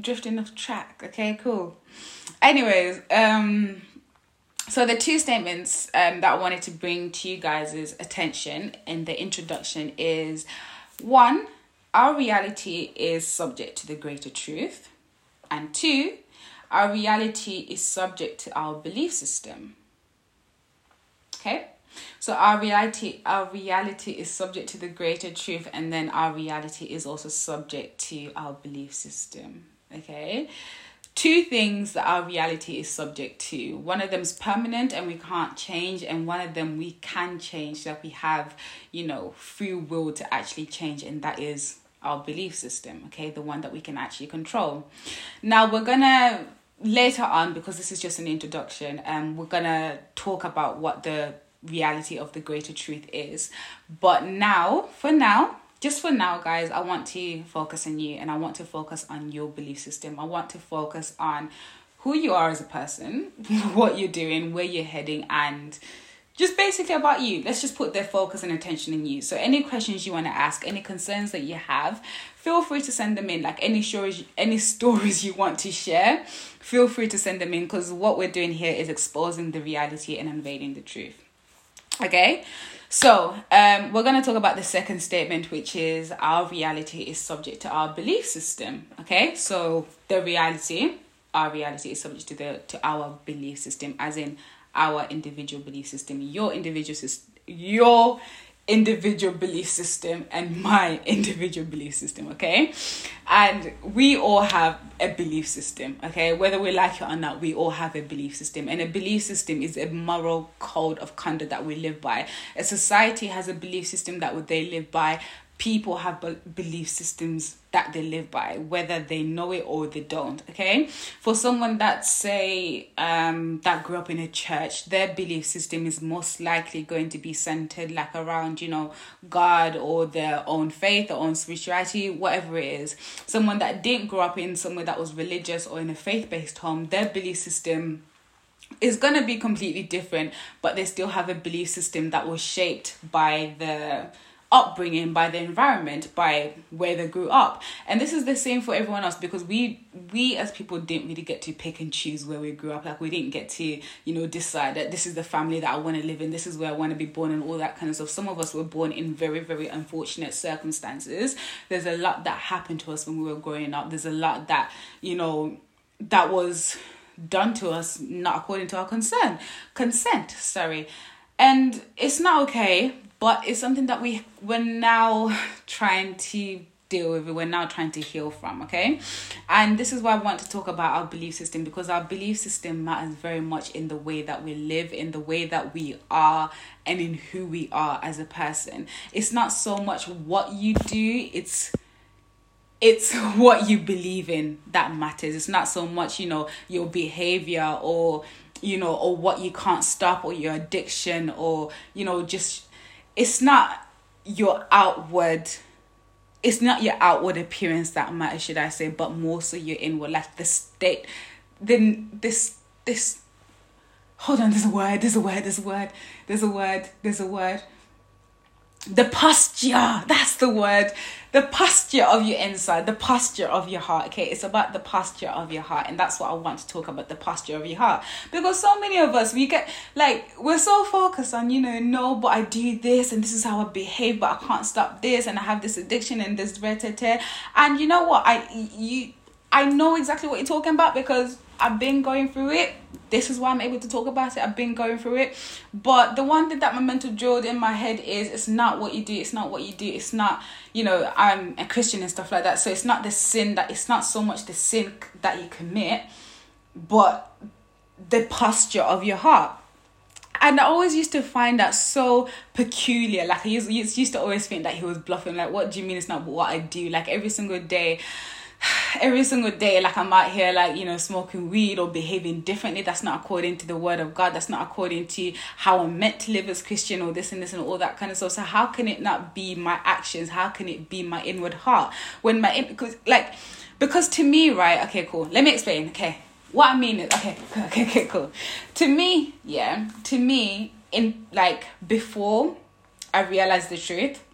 drifting off track. Okay, cool. Anyways, um, so the two statements um, that I wanted to bring to you guys' attention in the introduction is one, our reality is subject to the greater truth, and two, our reality is subject to our belief system. Okay? So our reality our reality is subject to the greater truth and then our reality is also subject to our belief system. Okay? Two things that our reality is subject to. One of them is permanent and we can't change, and one of them we can change that we have, you know, free will to actually change, and that is our belief system, okay, the one that we can actually control. Now, we're gonna later on, because this is just an introduction, um, we're gonna talk about what the reality of the greater truth is. But now, for now, just for now, guys, I want to focus on you and I want to focus on your belief system. I want to focus on who you are as a person, what you're doing, where you're heading, and just basically about you. Let's just put their focus and attention in you. So, any questions you want to ask, any concerns that you have, feel free to send them in. Like any stories, any stories you want to share, feel free to send them in because what we're doing here is exposing the reality and unveiling the truth. Okay, so um, we're going to talk about the second statement, which is our reality is subject to our belief system. Okay, so the reality, our reality is subject to the to our belief system, as in our individual belief system, your individual system, your individual belief system and my individual belief system, okay? And we all have a belief system, okay? Whether we like it or not, we all have a belief system. And a belief system is a moral code of conduct that we live by. A society has a belief system that they live by people have belief systems that they live by whether they know it or they don't okay? For someone that say um that grew up in a church their belief system is most likely going to be centered like around you know god or their own faith or own spirituality whatever it is. Someone that didn't grow up in somewhere that was religious or in a faith-based home their belief system is going to be completely different but they still have a belief system that was shaped by the upbringing by the environment by where they grew up. And this is the same for everyone else because we we as people didn't really get to pick and choose where we grew up. Like we didn't get to you know decide that this is the family that i want to live in this is where i want to be born and all that kind of stuff. Some of us were born in very very unfortunate circumstances. There's a lot that happened to us when we were growing up. There's a lot that you know that was done to us not according to our consent consent sorry and it's not okay but it's something that we we're now trying to deal with it we're now trying to heal from okay? And this is why i want to talk about our belief system because our belief system matters very much in the way that we live in the way that we are and in who we are as a person. It's not so much what you do it's it's what you believe in that matters. It's not so much you know your behavior or you know or what you can't stop or your addiction or you know just it's not your outward it's not your outward appearance that matters should i say but more so your inward like the state then this this hold on there's a word there's a word there's a word there's a word there's a word the posture that's the word. The posture of your inside the posture of your heart okay? It's about the posture of your heart and that's what i want to talk about the posture of your heart. Because so many of us we get like we're so focused on you know no but i do this and this is how i behave but i can't stop this and i have this addiction and this and you know what? I you i know exactly what you're talking about because I've been going through it. This is why I'm able to talk about it. I've been going through it. But the one thing that my mental drilled in my head is it's not what you do, it's not what you do, it's not, you know, I'm a Christian and stuff like that. So it's not the sin that it's not so much the sin that you commit, but the posture of your heart. And I always used to find that so peculiar. Like I used, used to always think that he was bluffing. Like, what do you mean it's not what I do? Like every single day every single day like i'm out here like you know smoking weed or behaving differently. That's not according to the word of god. That's not according to how i'm meant to live as christian or this and this and all that kind of stuff. So how can it not be my actions? How can it be my inward heart? When my because like because to me right okay cool. Let me explain okay? What i mean is okay okay okay cool. To me yeah to me in like before i realized the truth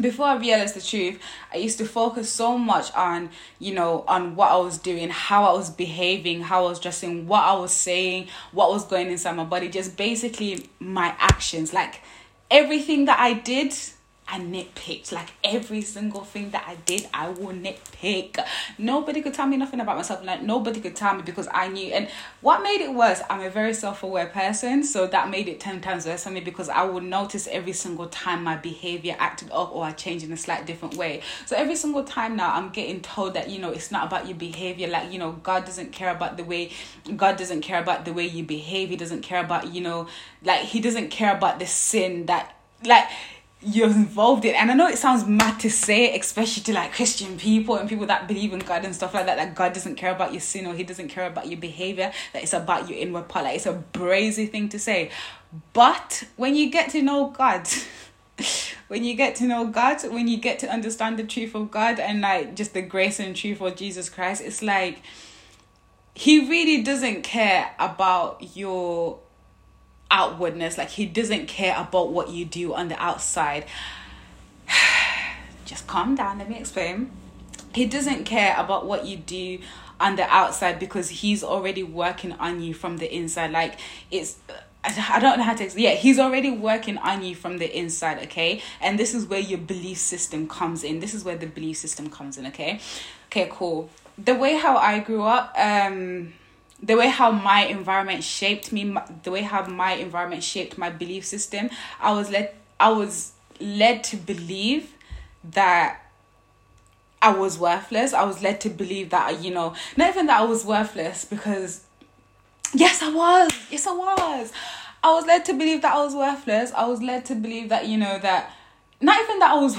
before I realized the truth, I used to focus so much on, you know, on what I was doing, how I was behaving, how I was dressing, what I was saying, what was going inside my body, just basically my actions. Like everything that I did I nitpicked like every single thing that I did. I will nitpick. Nobody could tell me nothing about myself. Like nobody could tell me because I knew. And what made it worse? I'm a very self-aware person, so that made it ten times worse for me because I would notice every single time my behavior acted up or I changed in a slight different way. So every single time now, I'm getting told that you know it's not about your behavior. Like you know, God doesn't care about the way God doesn't care about the way you behave. He doesn't care about you know, like He doesn't care about the sin that like you're involved in. And i know it sounds mad to say especially to like christian people and people that believe in god and stuff like that that god doesn't care about your sin or he doesn't care about your behavior that it's about your inward part. Like it's a brazy thing to say. But when you get to know god when you get to know god when you get to understand the truth of god and like just the grace and truth of jesus christ it's like he really doesn't care about your outwardness like he doesn't care about what you do on the outside just calm down let me explain he doesn't care about what you do on the outside because he's already working on you from the inside like it's I don't know how to. Yeah, he's already working on you from the inside, okay? And this is where your belief system comes in. This is where the belief system comes in, okay? Okay, cool. The way how I grew up, um, the way how my environment shaped me the way how my environment shaped my belief system i was led i was led to believe that i was worthless i was led to believe that you know not even that i was worthless because yes i was yes i was i was led to believe that i was worthless i was led to believe that you know that not even that I was,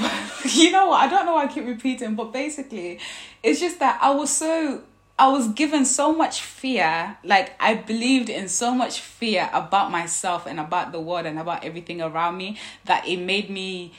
you know what, I don't know why I keep repeating, but basically, it's just that I was so I was given so much fear. Like I believed in so much fear about myself and about the world and about everything around me that it made me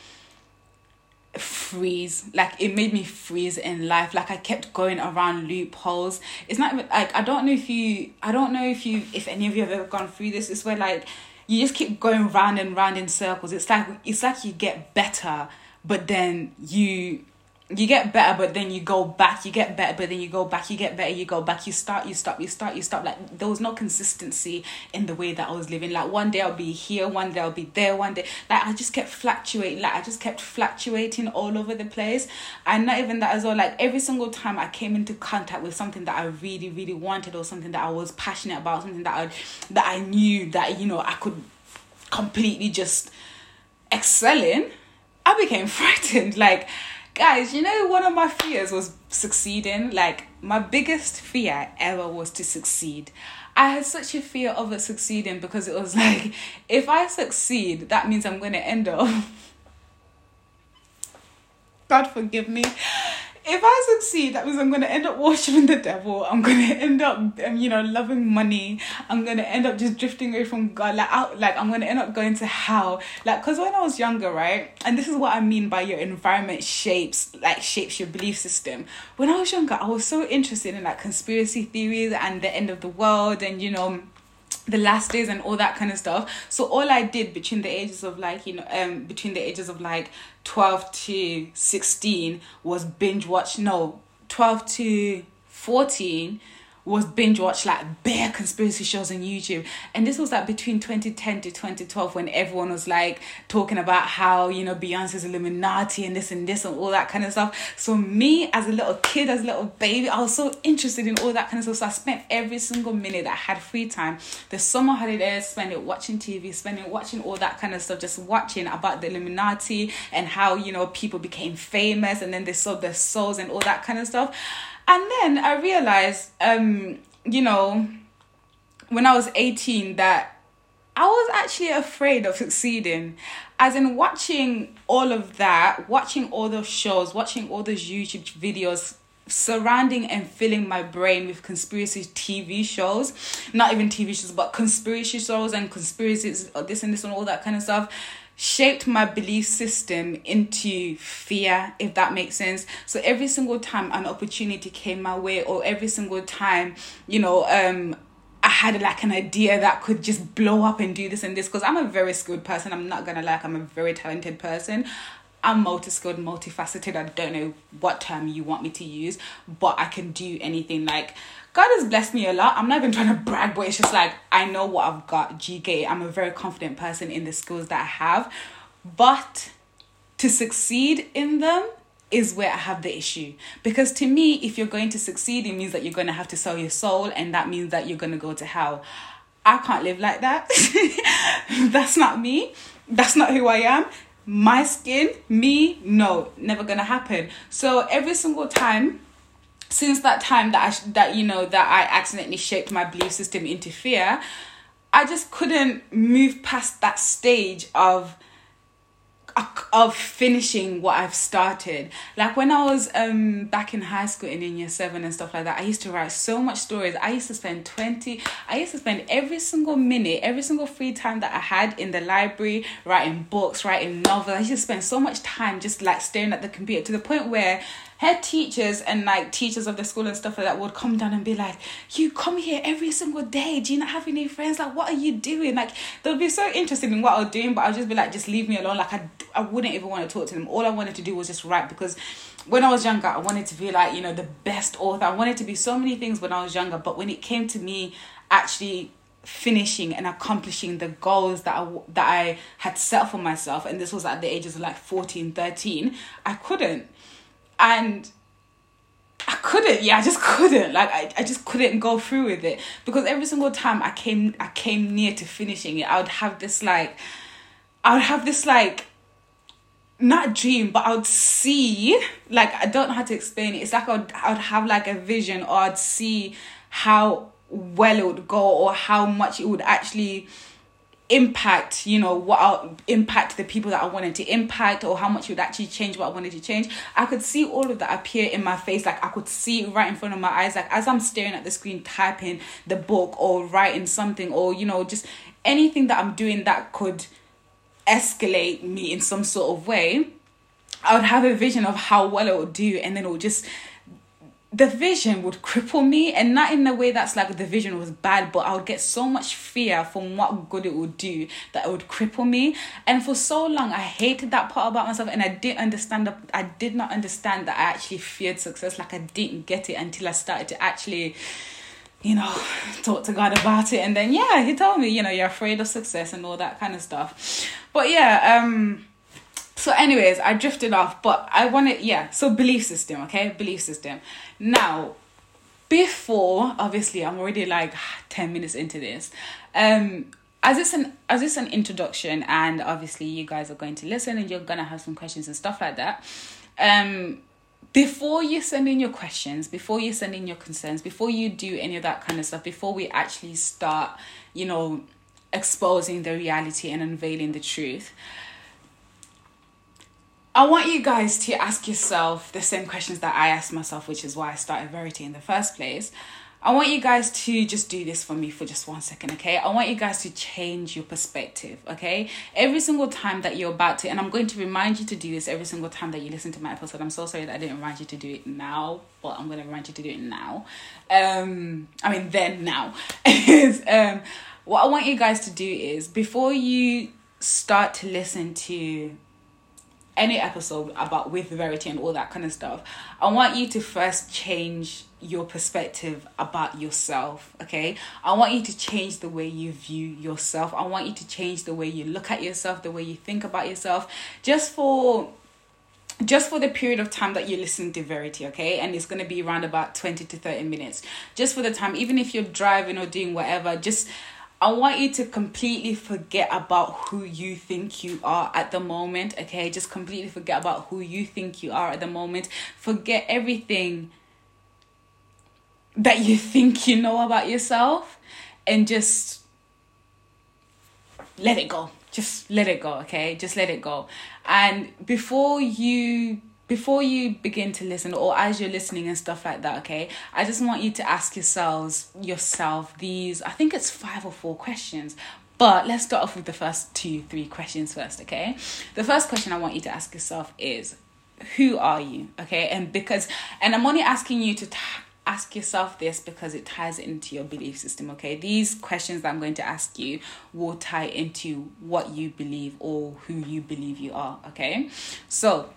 freeze like it made me freeze in life. Like i kept going around loopholes. It's not like i don't know if you i don't know if you if any of you have ever gone through this. It's where like you just keep going round and round in circles. It's like it's like you get better but then you you get better but then you go back you get better but then you go back you get better you go back you start you stop you start you stop. Like there was no consistency in the way that i was living. Like one day i'll be here one day i'll be there one day. Like i just kept fluctuating like i just kept fluctuating all over the place. And not even that as well like every single time i came into contact with something that i really really wanted or something that i was passionate about something that i that i knew that you know i could completely just excel in i became frightened. Like guys, you know, one of my fears was succeeding. Like, my biggest fear ever was to succeed. I had such a fear of it succeeding because it was like, if I succeed, that means I'm going to end up. God forgive me if I succeed, that means I'm going to end up worshiping the devil. I'm going to end up, um, you know, loving money. I'm going to end up just drifting away from God. Like, out, like I'm going to end up going to hell. Like, because when I was younger, right? And this is what I mean by your environment shapes, like, shapes your belief system. When I was younger, I was so interested in, like, conspiracy theories and the end of the world and, you know, the last days and all that kind of stuff. So all I did between the ages of like, you know, um between the ages of like 12 to 16 was binge watch no, 12 to 14 was binge watch like bare conspiracy shows on YouTube. And this was like between 2010 to 2012 when everyone was like talking about how, you know, Beyonce's Illuminati and this and this and all that kind of stuff. So me as a little kid, as a little baby, I was so interested in all that kind of stuff. So I spent every single minute that I had free time, the summer holidays, spend it watching TV, spending watching all that kind of stuff, just watching about the Illuminati and how, you know, people became famous and then they sold their souls and all that kind of stuff. And then I realized, um, you know, when I was 18, that I was actually afraid of succeeding. As in watching all of that, watching all those shows, watching all those YouTube videos surrounding and filling my brain with conspiracy TV shows, not even TV shows, but conspiracy shows and conspiracies, this and this and all that kind of stuff shaped my belief system into fear, if that makes sense. So every single time an opportunity came my way, or every single time, you know, um, I had like an idea that could just blow up and do this and this, because I'm a very skilled person. I'm not gonna like, I'm a very talented person. I'm multi skilled, multifaceted. I don't know what term you want me to use, but I can do anything. Like, God has blessed me a lot. I'm not even trying to brag, but it's just like I know what I've got. GK. I'm a very confident person in the skills that I have. But to succeed in them is where I have the issue. Because to me, if you're going to succeed, it means that you're going to have to sell your soul, and that means that you're going to go to hell. I can't live like that. That's not me. That's not who I am. My skin, me, no, never gonna happen. So every single time since that time that I that you know that I accidentally shaped my belief system into fear, I just couldn't move past that stage of of finishing what I've started. Like when I was um back in high school and in year seven and stuff like that, I used to write so much stories. I used to spend 20, I used to spend every single minute, every single free time that I had in the library writing books, writing novels. I used to spend so much time just like staring at the computer to the point where head teachers and like teachers of the school and stuff like that would come down and be like, You come here every single day. Do you not have any friends? Like, what are you doing? Like, they'll be so interested in what I was doing, but I'll just be like, Just leave me alone. Like, I, I wouldn't even want to talk to them. All I wanted to do was just write because when I was younger, I wanted to be like, you know, the best author. I wanted to be so many things when I was younger, but when it came to me actually finishing and accomplishing the goals that I, that I had set for myself and this was at the ages of like 14 13 I couldn't and I couldn't, yeah, I just couldn't. Like I, I just couldn't go through with it. Because every single time I came I came near to finishing it, I would have this like I would have this like not dream, but I would see like I don't know how to explain it. It's like I would I would have like a vision or I'd see how well it would go or how much it would actually impact you know what I'll impact the people that I wanted to impact or how much it would actually change what I wanted to change. I could see all of that appear in my face. Like I could see it right in front of my eyes. Like as I'm staring at the screen typing the book or writing something or you know just anything that I'm doing that could escalate me in some sort of way I would have a vision of how well it would do and then it would just the vision would cripple me and not in a way that's like the vision was bad but i would get so much fear from what good it would do that it would cripple me. And for so long i hated that part about myself and i didn't understand that i did not understand that i actually feared success. Like i didn't get it until i started to actually you know talk to god about it. And then yeah he told me you know you're afraid of success and all that kind of stuff. But yeah um so anyways i drifted off but i wanted yeah so belief system okay? Belief system. Now before obviously i'm already like 10 minutes into this um as it's an as it's an introduction and obviously you guys are going to listen and you're gonna have some questions and stuff like that um before you send in your questions before you send in your concerns before you do any of that kind of stuff before we actually start you know exposing the reality and unveiling the truth I want you guys to ask yourself the same questions that I asked myself, which is why I started Verity in the first place. I want you guys to just do this for me for just one second, okay? I want you guys to change your perspective, okay? Every single time that you're about to, and I'm going to remind you to do this every single time that you listen to my episode. I'm so sorry that I didn't remind you to do it now, but I'm going to remind you to do it now. Um, I mean, then now. is um, what I want you guys to do is before you start to listen to any episode about with verity and all that kind of stuff i want you to first change your perspective about yourself okay i want you to change the way you view yourself i want you to change the way you look at yourself the way you think about yourself just for just for the period of time that you're listening to Verity, okay? And it's going to be around about 20 to 30 minutes. Just for the time, even if you're driving or doing whatever, just I want you to completely forget about who you think you are at the moment, okay? Just completely forget about who you think you are at the moment. Forget everything that you think you know about yourself and just let it go. Just let it go, okay? Just let it go. And before you before you begin to listen or as you're listening and stuff like that okay i just want you to ask yourselves yourself these i think it's five or four questions but let's start off with the first two three questions first okay the first question i want you to ask yourself is who are you okay and because and i'm only asking you to ask yourself this because it ties into your belief system, okay? These questions that I'm going to ask you will tie into what you believe or who you believe you are, okay? So,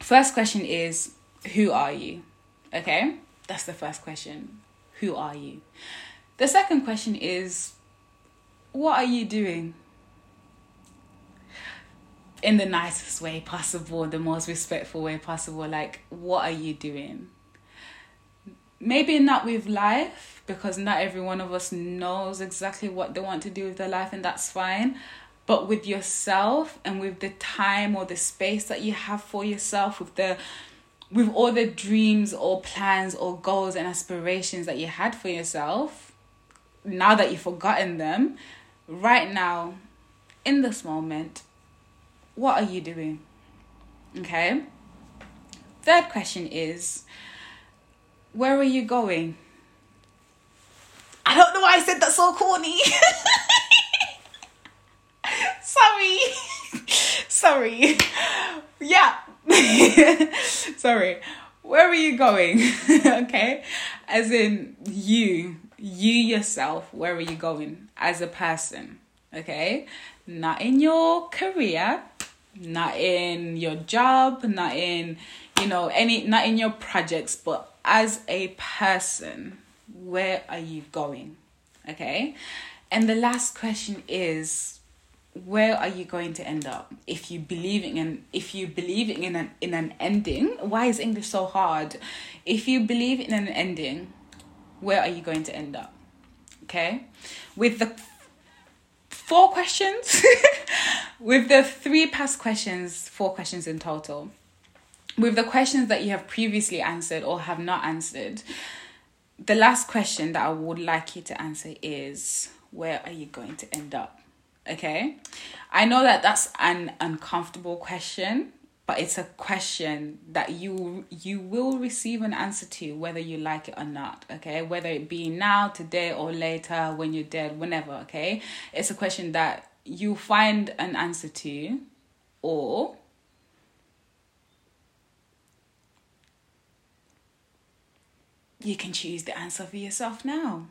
first question is who are you? Okay? That's the first question. Who are you? The second question is what are you doing? In the nicest way possible, the most respectful way possible. Like, what are you doing? maybe not with life because not every one of us knows exactly what they want to do with their life and that's fine but with yourself and with the time or the space that you have for yourself with the with all the dreams or plans or goals and aspirations that you had for yourself now that you've forgotten them right now in this moment what are you doing okay third question is where are you going? I don't know why I said that so corny. Sorry. Sorry. Yeah. Sorry. Where are you going? okay? As in you, you yourself, where are you going as a person? Okay? Not in your career, not in your job, not in, you know, any not in your projects, but as a person, where are you going? Okay. And the last question is where are you going to end up? If you believe in if you believe in an in an ending why is english so hard? If you believe in an ending where are you going to end up? Okay? With the four questions with the three past questions four questions in total with the questions that you have previously answered or have not answered, the last question that I would like you to answer is where are you going to end up? Okay? I know that that's an uncomfortable question, but it's a question that you you will receive an answer to whether you like it or not, okay? Whether it be now, today or later when you're dead, whenever, okay? It's a question that you find an answer to or you can choose the answer for yourself now.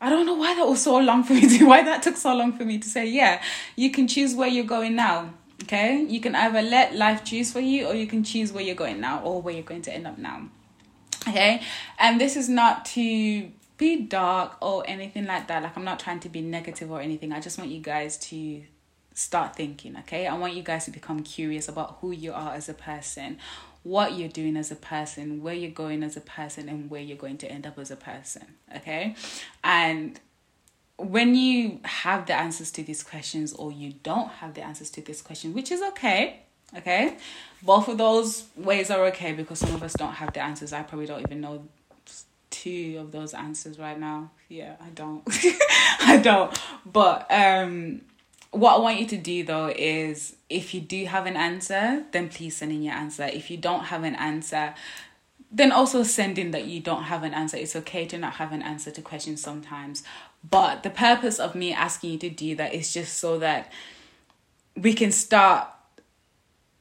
I don't know why that was so long for me to why that took so long for me to say yeah. You can choose where you're going now. Okay? You can either let life choose for you or you can choose where you're going now or where you're going to end up now. Okay? And this is not to be dark or anything like that. Like I'm not trying to be negative or anything. I just want you guys to start thinking, okay? I want you guys to become curious about who you are as a person what you're doing as a person, where you're going as a person, and where you're going to end up as a person. Okay. And when you have the answers to these questions, or you don't have the answers to this question, which is okay. Okay. Both of those ways are okay because some of us don't have the answers. I probably don't even know two of those answers right now. Yeah, I don't. I don't. But um what I want you to do though is if you do have an answer, then please send in your answer. If you don't have an answer, then also send in that you don't have an answer. It's okay to not have an answer to questions sometimes. But the purpose of me asking you to do that is just so that we can start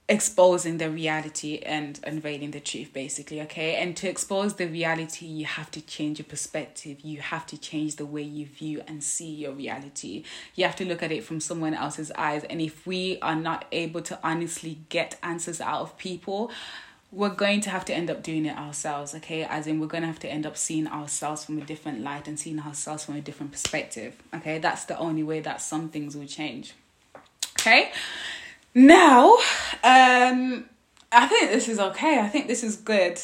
exposing the reality and unveiling the truth basically okay? And to expose the reality you have to change your perspective. You have to change the way you view and see your reality. You have to look at it from someone else's eyes. And if we are not able to honestly get answers out of people we're going to have to end up doing it ourselves okay? As in we're going to have to end up seeing ourselves from a different light and seeing ourselves from a different perspective okay? That's the only way that some things will change okay now, um, I think this is okay. I think this is good.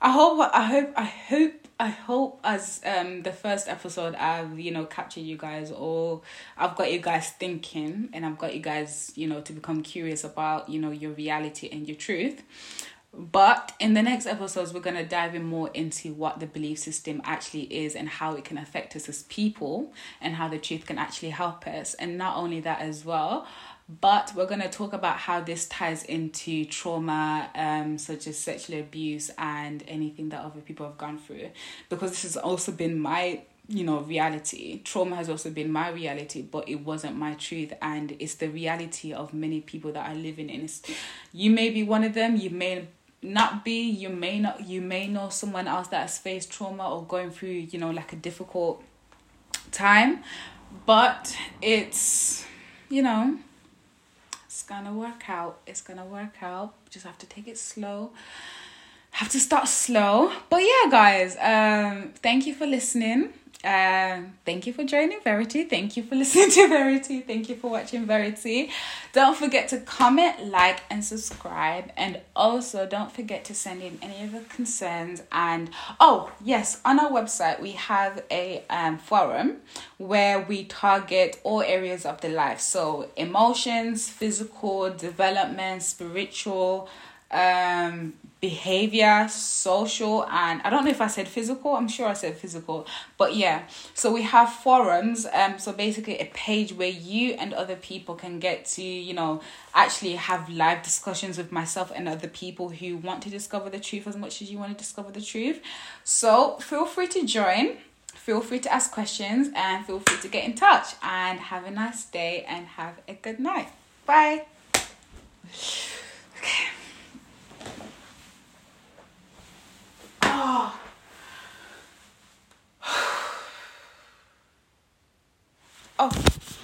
I hope. I hope. I hope. I hope as um the first episode I've you know captured you guys or I've got you guys thinking and I've got you guys you know to become curious about you know your reality and your truth. But in the next episodes, we're going to dive in more into what the belief system actually is and how it can affect us as people and how the truth can actually help us. And not only that, as well, but we're going to talk about how this ties into trauma um such as sexual abuse and anything that other people have gone through. Because this has also been my you know reality. Trauma has also been my reality but it wasn't my truth. And it's the reality of many people that are living in it's, you may be one of them. You may not be. You may not you may know someone else that has faced trauma or going through you know like a difficult time. But it's you know it's gonna work out it's gonna work out. Just have to take it slow. Have to start slow. But yeah guys um thank you for listening um, thank you for joining Verity. Thank you for listening to Verity. Thank you for watching Verity. Don't forget to comment, like, and subscribe. And also, don't forget to send in any of your concerns. And oh, yes, on our website, we have a um, forum where we target all areas of the life. So, emotions, physical, development, spiritual, um behavior, social, and I don't know if I said physical. I'm sure I said physical, but yeah. So we have forums. Um, so basically a page where you and other people can get to, you know, actually have live discussions with myself and other people who want to discover the truth as much as you want to discover the truth. So feel free to join. Feel free to ask questions and feel free to get in touch. And have a nice day and have a good night. Bye. Okay. Oh. oh.